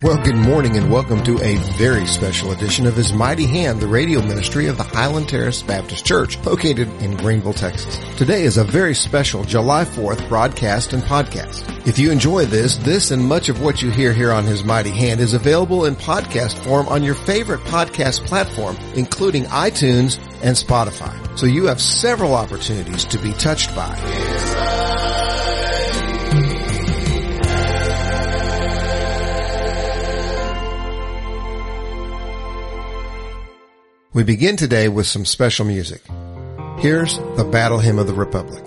Well, good morning and welcome to a very special edition of His Mighty Hand, the radio ministry of the Highland Terrace Baptist Church, located in Greenville, Texas. Today is a very special July 4th broadcast and podcast. If you enjoy this, this and much of what you hear here on His Mighty Hand is available in podcast form on your favorite podcast platform, including iTunes and Spotify. So you have several opportunities to be touched by. We begin today with some special music. Here's the Battle Hymn of the Republic.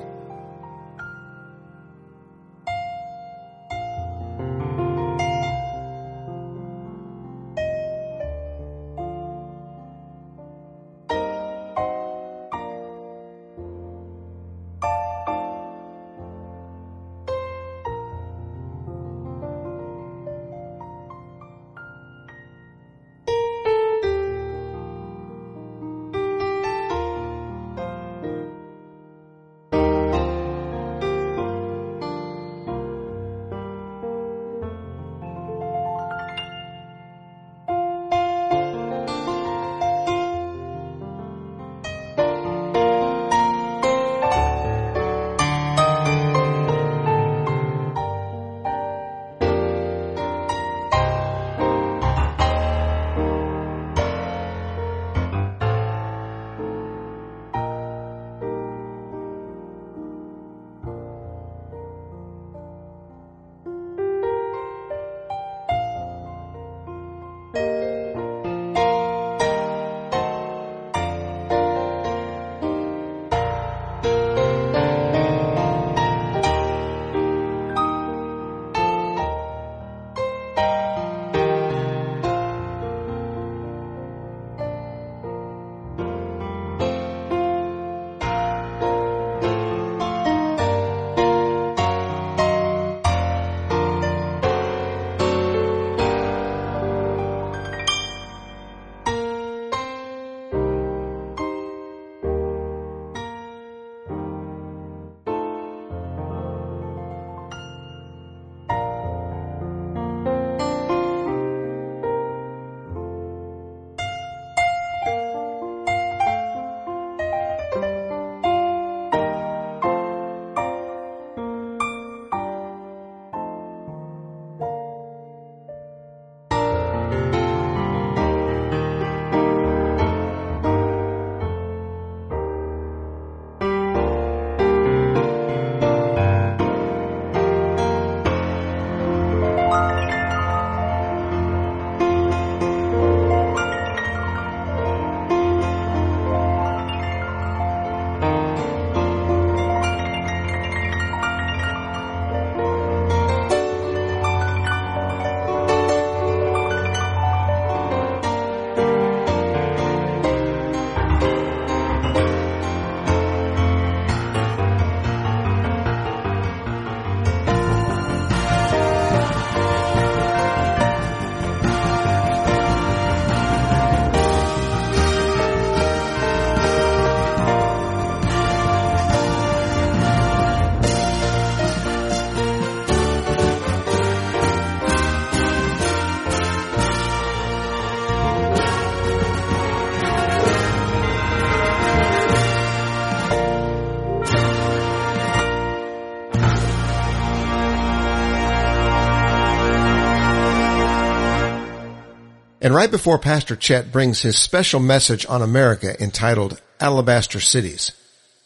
And right before Pastor Chet brings his special message on America entitled Alabaster Cities,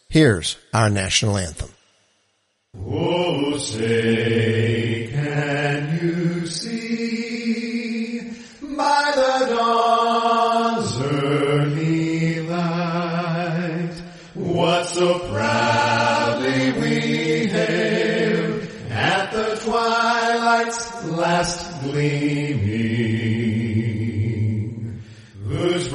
here's our national anthem. Oh, say, can you see by the dawn's early light what so proudly we hailed at the twilight's last gleaming,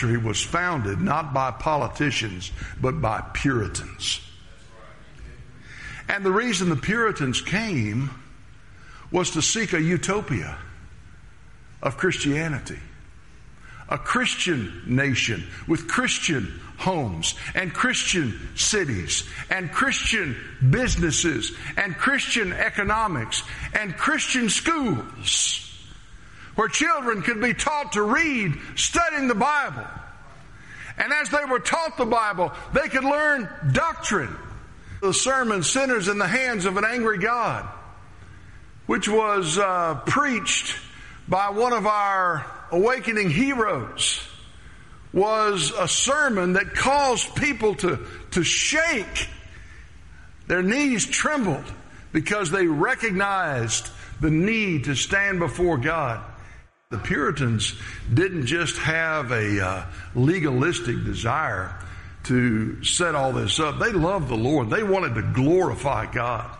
country was founded not by politicians, but by Puritans. And the reason the Puritans came was to seek a utopia of Christianity. A Christian nation with Christian homes and Christian cities and Christian businesses and Christian economics and Christian schools where children could be taught to read, studying the Bible. And as they were taught the Bible, they could learn doctrine. The sermon, Sinners in the Hands of an Angry God, which was uh, preached by one of our awakening heroes, was a sermon that caused people to, to shake. Their knees trembled because they recognized the need to stand before God. The Puritans didn't just have a uh, legalistic desire to set all this up. They loved the Lord. They wanted to glorify God.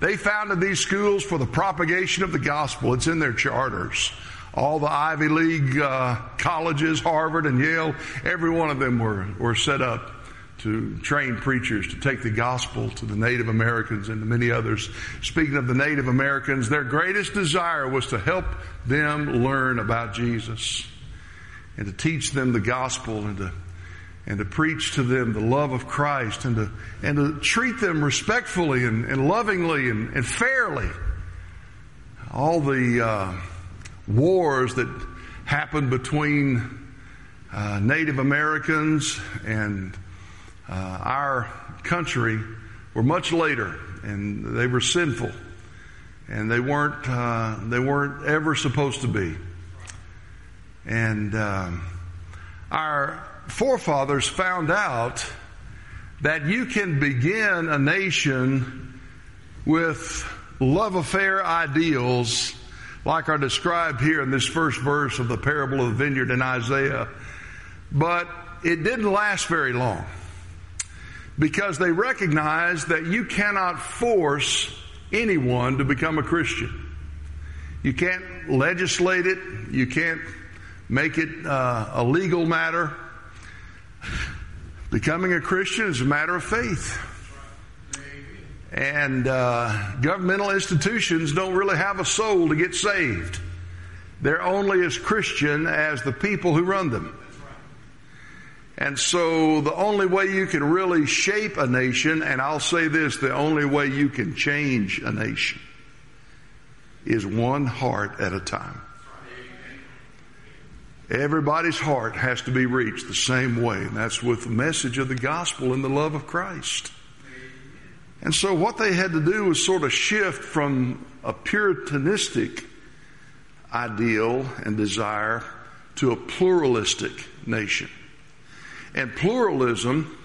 They founded these schools for the propagation of the gospel. It's in their charters. All the Ivy League uh, colleges, Harvard and Yale, every one of them were, were set up to train preachers to take the gospel to the Native Americans and to many others. Speaking of the Native Americans, their greatest desire was to help them learn about Jesus and to teach them the gospel and to and to preach to them the love of Christ and to and to treat them respectfully and, and lovingly and, and, fairly. All the uh, wars that happened between uh, Native Americans and uh, our country were much later, and they were sinful, and they weren't uh, they weren't ever supposed to be. And um, our forefathers found out that you can begin a nation with love affair ideals like are described here in this first verse of the parable of the vineyard in Isaiah. But it didn't last very long because they recognize that you cannot force anyone to become a Christian. You can't legislate it. You can't make it uh, a legal matter. Becoming a Christian is a matter of faith. And uh, governmental institutions don't really have a soul to get saved. They're only as Christian as the people who run them. And so the only way you can really shape a nation, and I'll say this, the only way you can change a nation is one heart at a time. Everybody's heart has to be reached the same way, and that's with the message of the gospel and the love of Christ. And so what they had to do was sort of shift from a puritanistic ideal and desire to a pluralistic nation. And pluralism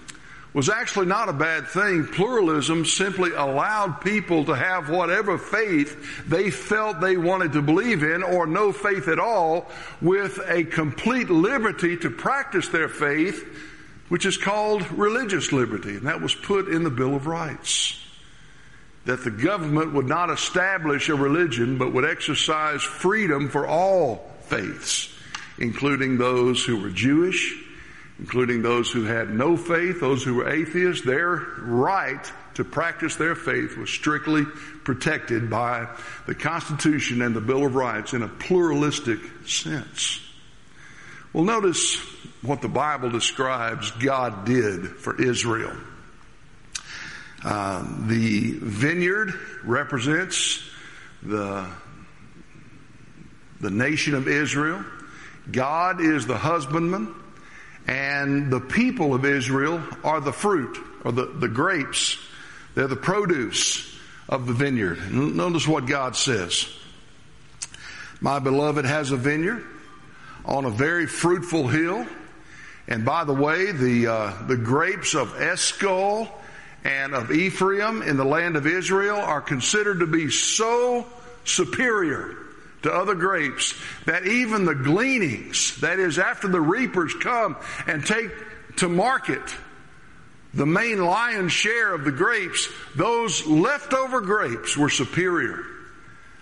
was actually not a bad thing. Pluralism simply allowed people to have whatever faith they felt they wanted to believe in or no faith at all with a complete liberty to practice their faith, which is called religious liberty. And that was put in the Bill of Rights. That the government would not establish a religion, but would exercise freedom for all faiths, including those who were Jewish, including those who had no faith, those who were atheists, their right to practice their faith was strictly protected by the Constitution and the Bill of Rights in a pluralistic sense. Well, notice what the Bible describes God did for Israel. Uh, the vineyard represents the, the nation of Israel. God is the husbandman and the people of Israel are the fruit or the, the grapes. They're the produce of the vineyard. Notice what God says. My beloved has a vineyard on a very fruitful hill. And by the way, the, uh, the grapes of Eshcol and of Ephraim in the land of Israel are considered to be so superior to other grapes that even the gleanings, that is after the reapers come and take to market the main lion's share of the grapes, those leftover grapes were superior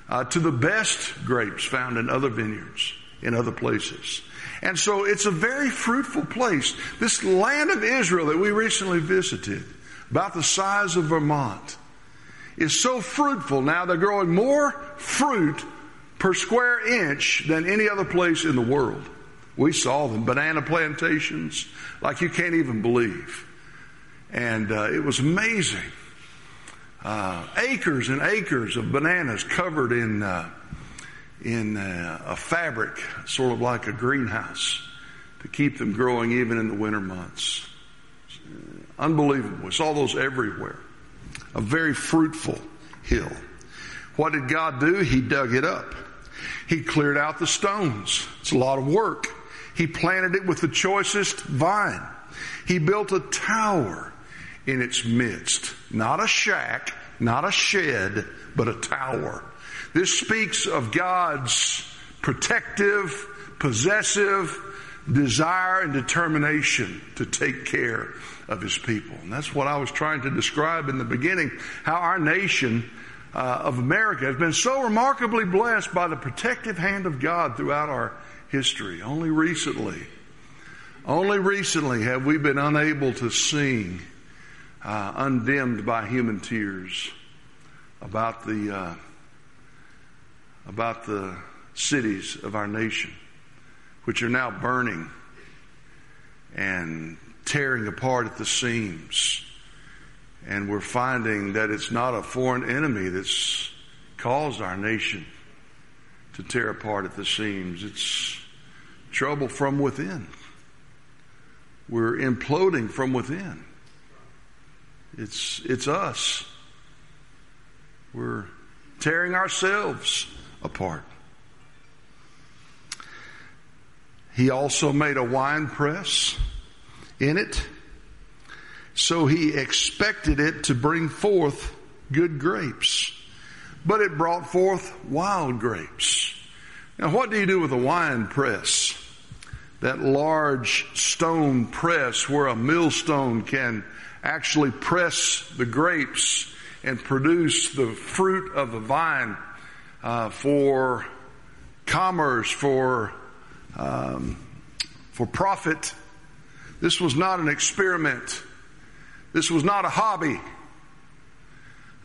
uh, to the best grapes found in other vineyards, in other places. And so it's a very fruitful place. This land of Israel that we recently visited, about the size of Vermont, is so fruitful now they're growing more fruit per square inch than any other place in the world. We saw them, banana plantations, like you can't even believe. And uh, it was amazing. Uh, acres and acres of bananas covered in, uh, in uh, a fabric, sort of like a greenhouse, to keep them growing even in the winter months. Unbelievable. We saw those everywhere. A very fruitful hill. What did God do? He dug it up. He cleared out the stones. It's a lot of work. He planted it with the choicest vine. He built a tower in its midst. Not a shack, not a shed, but a tower. This speaks of God's protective, possessive desire and determination to take care of his people. And that's what I was trying to describe in the beginning, how our nation uh, of America has been so remarkably blessed by the protective hand of God throughout our history. Only recently, only recently have we been unable to sing uh, undimmed by human tears about the uh, about the cities of our nation, which are now burning and tearing apart at the seams. And we're finding that it's not a foreign enemy that's caused our nation to tear apart at the seams. It's trouble from within. We're imploding from within. It's, it's us. We're tearing ourselves apart. He also made a wine press in it. So he expected it to bring forth good grapes. But it brought forth wild grapes. Now, what do you do with a wine press? That large stone press where a millstone can actually press the grapes and produce the fruit of the vine uh, for commerce, for um, for profit. This was not an experiment. This was not a hobby.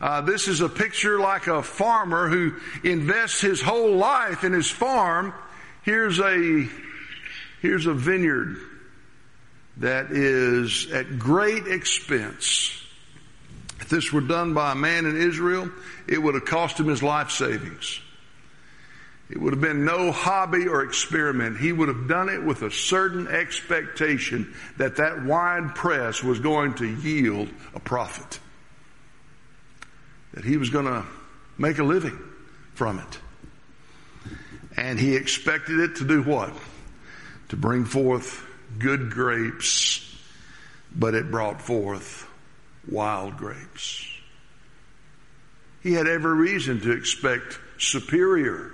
Uh, this is a picture like a farmer who invests his whole life in his farm. Here's a here's a vineyard that is at great expense. If this were done by a man in Israel, it would have cost him his life savings. It would have been no hobby or experiment. He would have done it with a certain expectation that that wine press was going to yield a profit. That he was going to make a living from it. And he expected it to do what? To bring forth good grapes, but it brought forth wild grapes. He had every reason to expect superior,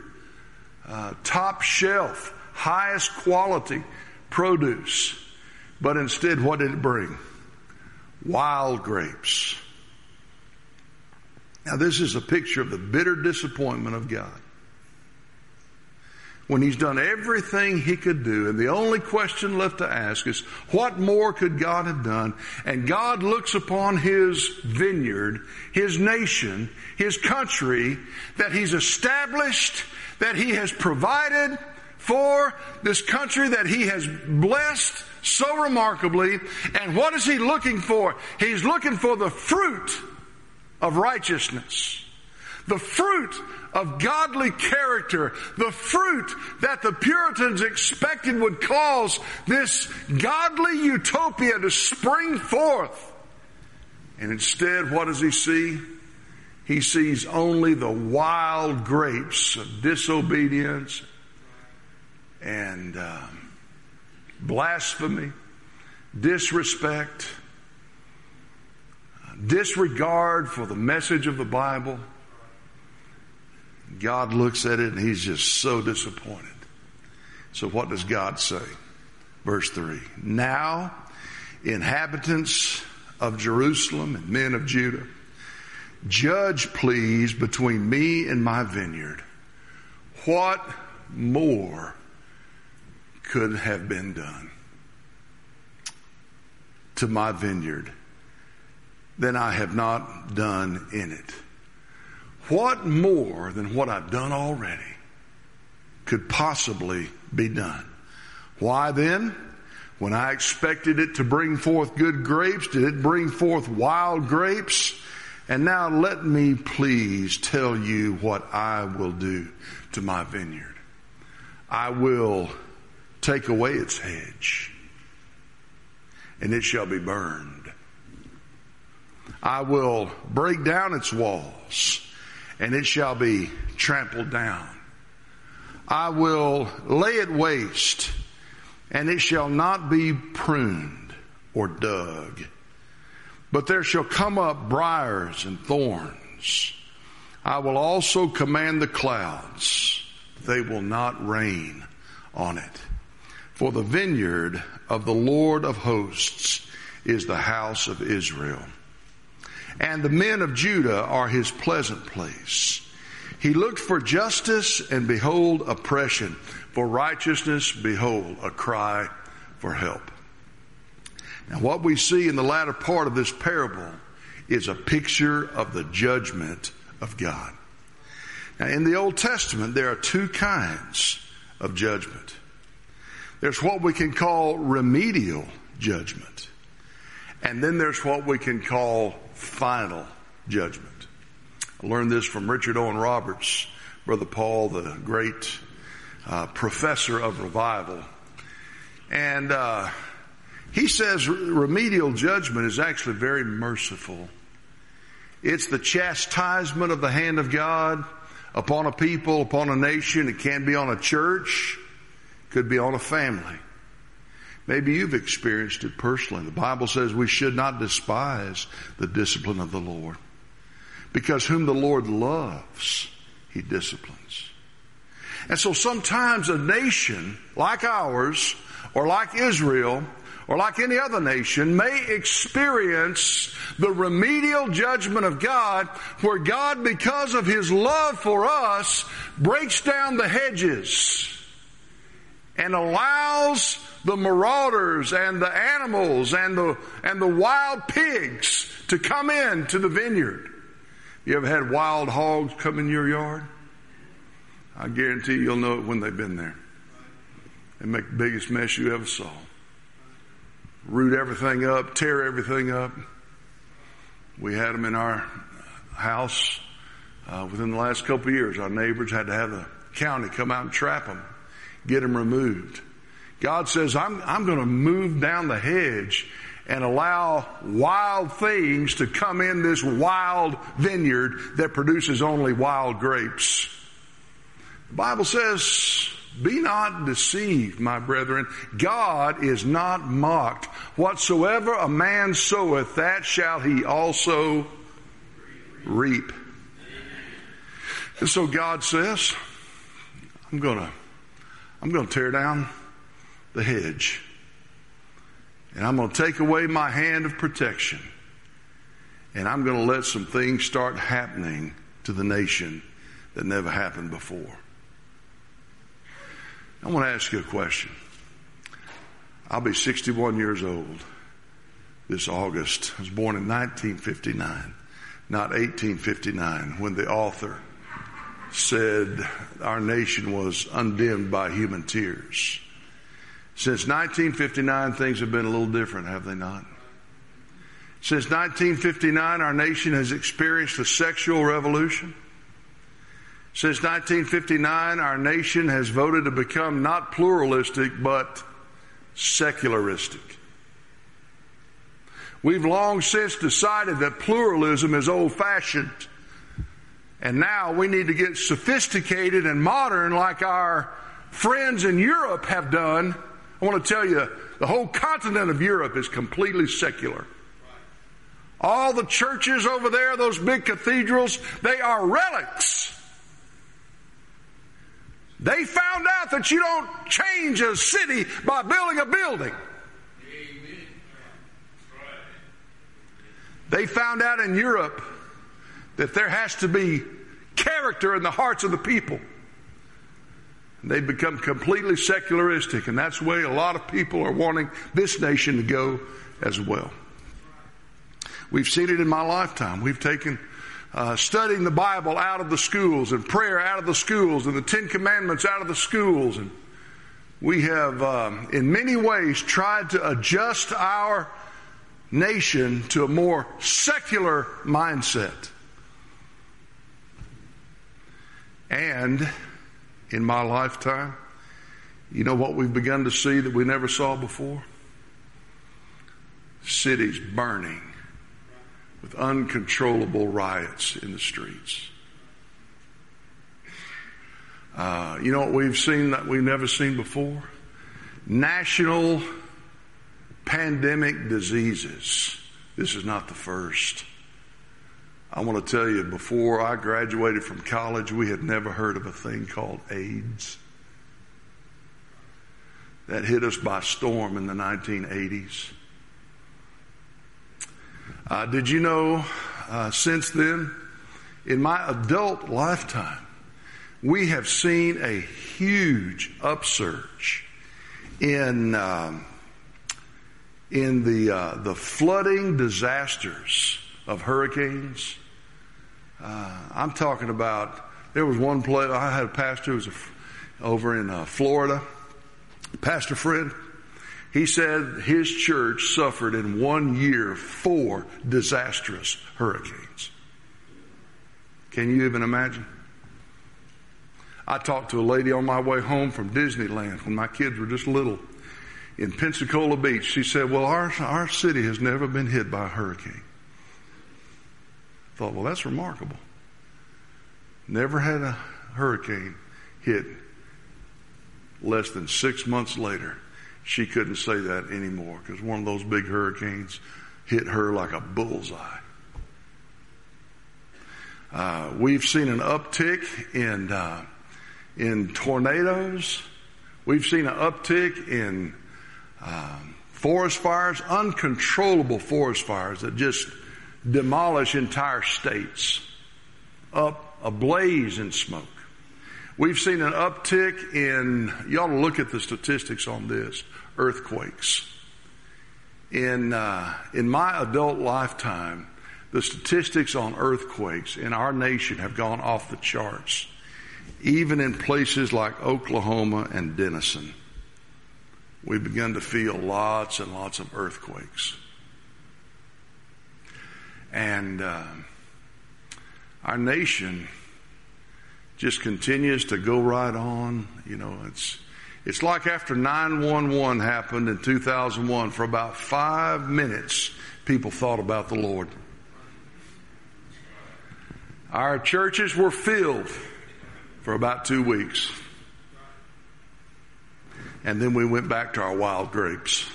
uh, top shelf, highest quality produce. But instead, what did it bring? Wild grapes. Now, this is a picture of the bitter disappointment of God when he's done everything he could do. And the only question left to ask is, what more could God have done? And God looks upon his vineyard, his nation, his country that he's established, that he has provided for this country that he has blessed so remarkably. And what is he looking for? He's looking for the fruit of righteousness. The fruit of godly character, the fruit that the Puritans expected would cause this godly utopia to spring forth. And instead, what does he see? He sees only the wild grapes of disobedience and um, blasphemy disrespect, disregard for the message of the Bible. God looks at it and he's just so disappointed. So what does God say? Verse 3. Now, inhabitants of Jerusalem and men of Judah, judge please between me and my vineyard. What more could have been done to my vineyard than I have not done in it? What more than what I've done already could possibly be done? Why then? When I expected it to bring forth good grapes, did it bring forth wild grapes? And now let me please tell you what I will do to my vineyard. I will take away its hedge and it shall be burned. I will break down its walls and it shall be trampled down. I will lay it waste and it shall not be pruned or dug. But there shall come up briars and thorns. I will also command the clouds. They will not rain on it. For the vineyard of the Lord of hosts is the house of Israel. And the men of Judah are his pleasant place. He looked for justice and behold oppression for righteousness, behold, a cry for help. Now, what we see in the latter part of this parable is a picture of the judgment of God. Now, in the Old Testament, there are two kinds of judgment. There's what we can call remedial judgment, and then there's what we can call final judgment. I learned this from Richard Owen Roberts, Brother Paul, the great uh, professor of revival. And uh, he says remedial judgment is actually very merciful. It's the chastisement of the hand of God upon a people, upon a nation. It can be on a church, could be on a family. Maybe you've experienced it personally. The Bible says we should not despise the discipline of the Lord. Because whom the Lord loves, He disciplines. And so sometimes a nation like ours, or like Israel, or like any other nation, may experience the remedial judgment of God, where God, because of His love for us, breaks down the hedges and allows the marauders and the animals and the, and the wild pigs to come in to the vineyard. You ever had wild hogs come in your yard? I guarantee you'll know it when they've been there. They make the biggest mess you ever saw. Root everything up, tear everything up. We had them in our house uh, within the last couple of years. Our neighbors had to have the county come out and trap them, get them removed. God says, I'm, I'm going to move down the hedge and allow wild things to come in this wild vineyard that produces only wild grapes. The Bible says, be not deceived, my brethren. God is not mocked. Whatsoever a man soweth, that shall he also reap. And so God says, I'm gonna, I'm gonna tear down the hedge. And I'm gonna take away my hand of protection. And I'm gonna let some things start happening to the nation that never happened before. I want to ask you a question. I'll be 61 years old this August. I was born in 1959, not 1859, when the author said our nation was undimmed by human tears. Since 1959, things have been a little different, have they not? Since 1959, our nation has experienced a sexual revolution. Since 1959, our nation has voted to become not pluralistic, but secularistic. We've long since decided that pluralism is old fashioned. And now we need to get sophisticated and modern like our friends in Europe have done. I want to tell you, The whole continent of Europe is completely secular. All the churches over there, those big cathedrals, they are relics. They found out that you don't change a city by building a building. They found out in Europe that there has to be character in the hearts of the people. They've become completely secularistic, and that's the way a lot of people are wanting this nation to go as well. We've seen it in my lifetime. We've taken uh, studying the Bible out of the schools and prayer out of the schools and the Ten Commandments out of the schools. And we have, um, in many ways, tried to adjust our nation to a more secular mindset. And in my lifetime, you know what we've begun to see that we never saw before? Cities burning with uncontrollable riots in the streets. Uh, you know what we've seen that we've never seen before? National pandemic diseases. This is not the first. I want to tell you, before I graduated from college, we had never heard of a thing called AIDS. That hit us by storm in the 1980s. Uh, did you know uh, since then, in my adult lifetime, we have seen a huge upsurge in um, in the uh, the flooding disasters of hurricanes. Uh, I'm talking about. There was one place I had a pastor who was a, over in uh, Florida, pastor friend. He said his church suffered in one year four disastrous hurricanes. Can you even imagine? I talked to a lady on my way home from Disneyland when my kids were just little in Pensacola Beach. She said, Well, our, our city has never been hit by a hurricane. I thought, Well, that's remarkable. Never had a hurricane hit less than six months later she couldn't say that anymore because one of those big hurricanes hit her like a bullseye. Uh, we've seen an uptick in uh, in tornadoes. We've seen an uptick in um, forest fires, uncontrollable forest fires that just demolish entire states, up ablaze in smoke. We've seen an uptick in, you ought to look at the statistics on this, earthquakes. In, uh, in my adult lifetime, the statistics on earthquakes in our nation have gone off the charts, even in places like Oklahoma and Denison. We've begun to feel lots and lots of earthquakes. And uh, our nation just continues to go right on. You know, it's it's like after 911 happened in 2001, for about five minutes, people thought about the Lord. Our churches were filled for about two weeks. And then we went back to our wild grapes.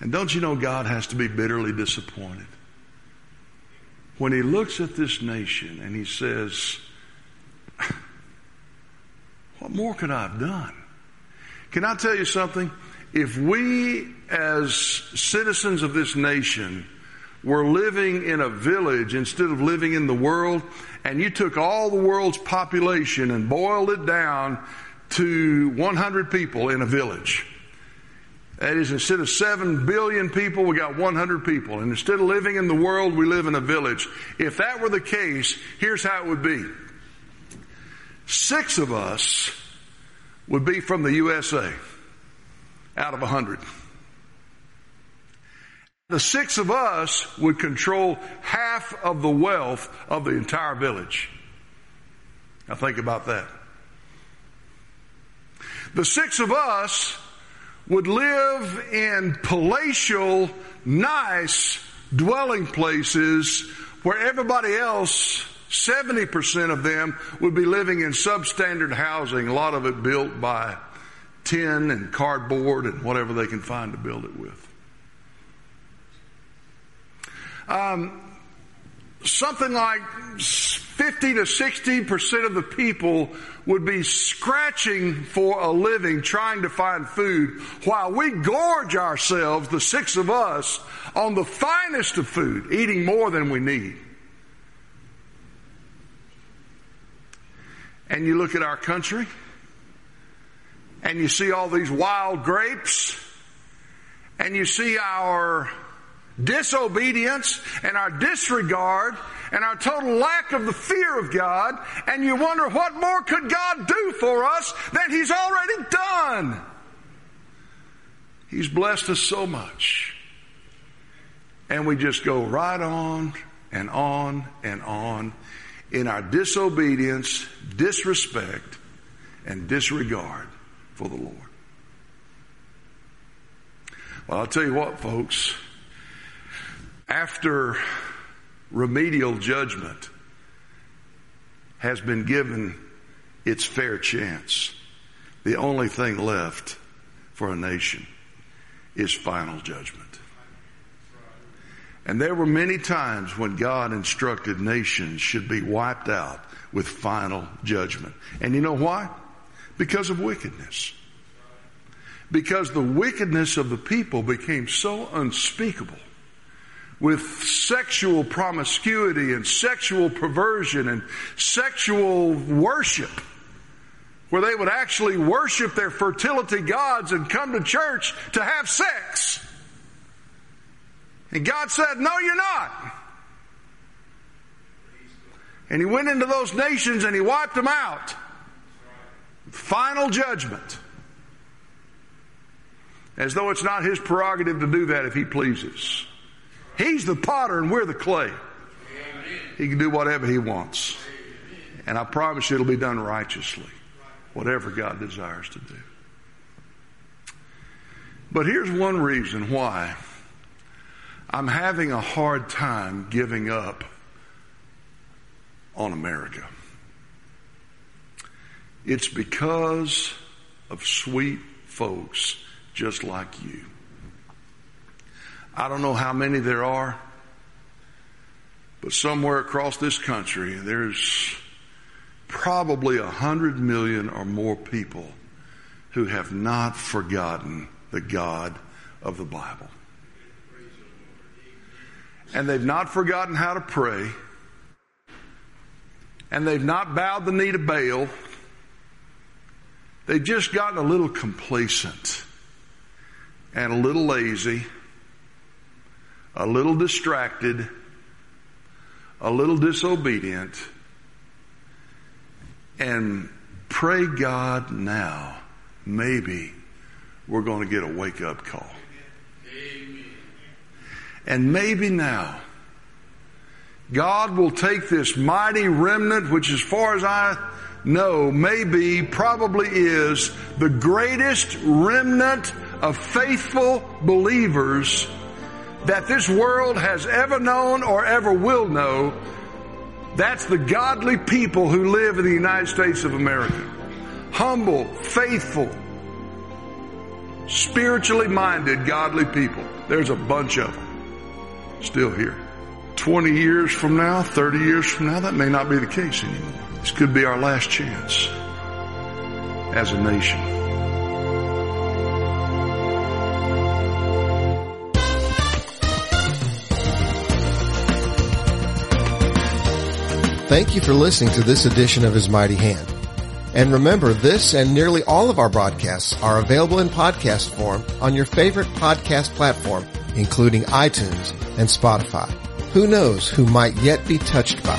And don't you know God has to be bitterly disappointed? When he looks at this nation and he says, What more could I have done? Can I tell you something? If we, as citizens of this nation, were living in a village instead of living in the world, and you took all the world's population and boiled it down to 100 people in a village, that is, instead of 7 billion people, we got 100 people. And instead of living in the world, we live in a village. If that were the case, here's how it would be. Six of us would be from the USA out of 100. The six of us would control half of the wealth of the entire village. Now think about that. The six of us would live in palatial, nice dwelling places where everybody else, 70% of them, would be living in substandard housing, a lot of it built by tin and cardboard and whatever they can find to build it with. Um, something like 50 to 60 percent of the people would be scratching for a living trying to find food while we gorge ourselves, the six of us, on the finest of food, eating more than we need. And you look at our country and you see all these wild grapes and you see our disobedience and our disregard and our total lack of the fear of God, and you wonder what more could God do for us than He's already done. He's blessed us so much. And we just go right on and on and on in our disobedience, disrespect, and disregard for the Lord. Well, I'll tell you what, folks after remedial judgment has been given its fair chance, the only thing left for a nation is final judgment. And there were many times when God instructed nations should be wiped out with final judgment. And you know why? Because of wickedness. Because the wickedness of the people became so unspeakable with sexual promiscuity and sexual perversion and sexual worship where they would actually worship their fertility gods and come to church to have sex. And God said, no, you're not. And he went into those nations and he wiped them out. Final judgment. As though it's not his prerogative to do that if he pleases. He's the potter and we're the clay. He can do whatever he wants. And I promise you it'll be done righteously. Whatever God desires to do. But here's one reason why I'm having a hard time giving up on America. It's because of sweet folks just like you. I don't know how many there are, but somewhere across this country, there's probably a hundred million or more people who have not forgotten the God of the Bible. And they've not forgotten how to pray. And they've not bowed the knee to Baal. They've just gotten a little complacent and a little lazy a little distracted, a little disobedient, and pray God now, maybe we're going to get a wake up call. And maybe now, God will take this mighty remnant, which as far as I know, maybe, probably is the greatest remnant of faithful believers that this world has ever known or ever will know, that's the godly people who live in the United States of America. Humble, faithful, spiritually minded, godly people. There's a bunch of them still here. 20 years from now, 30 years from now, that may not be the case anymore. This could be our last chance as a nation. Thank you for listening to this edition of His Mighty Hand. And remember, this and nearly all of our broadcasts are available in podcast form on your favorite podcast platform, including iTunes and Spotify. Who knows who might yet be touched by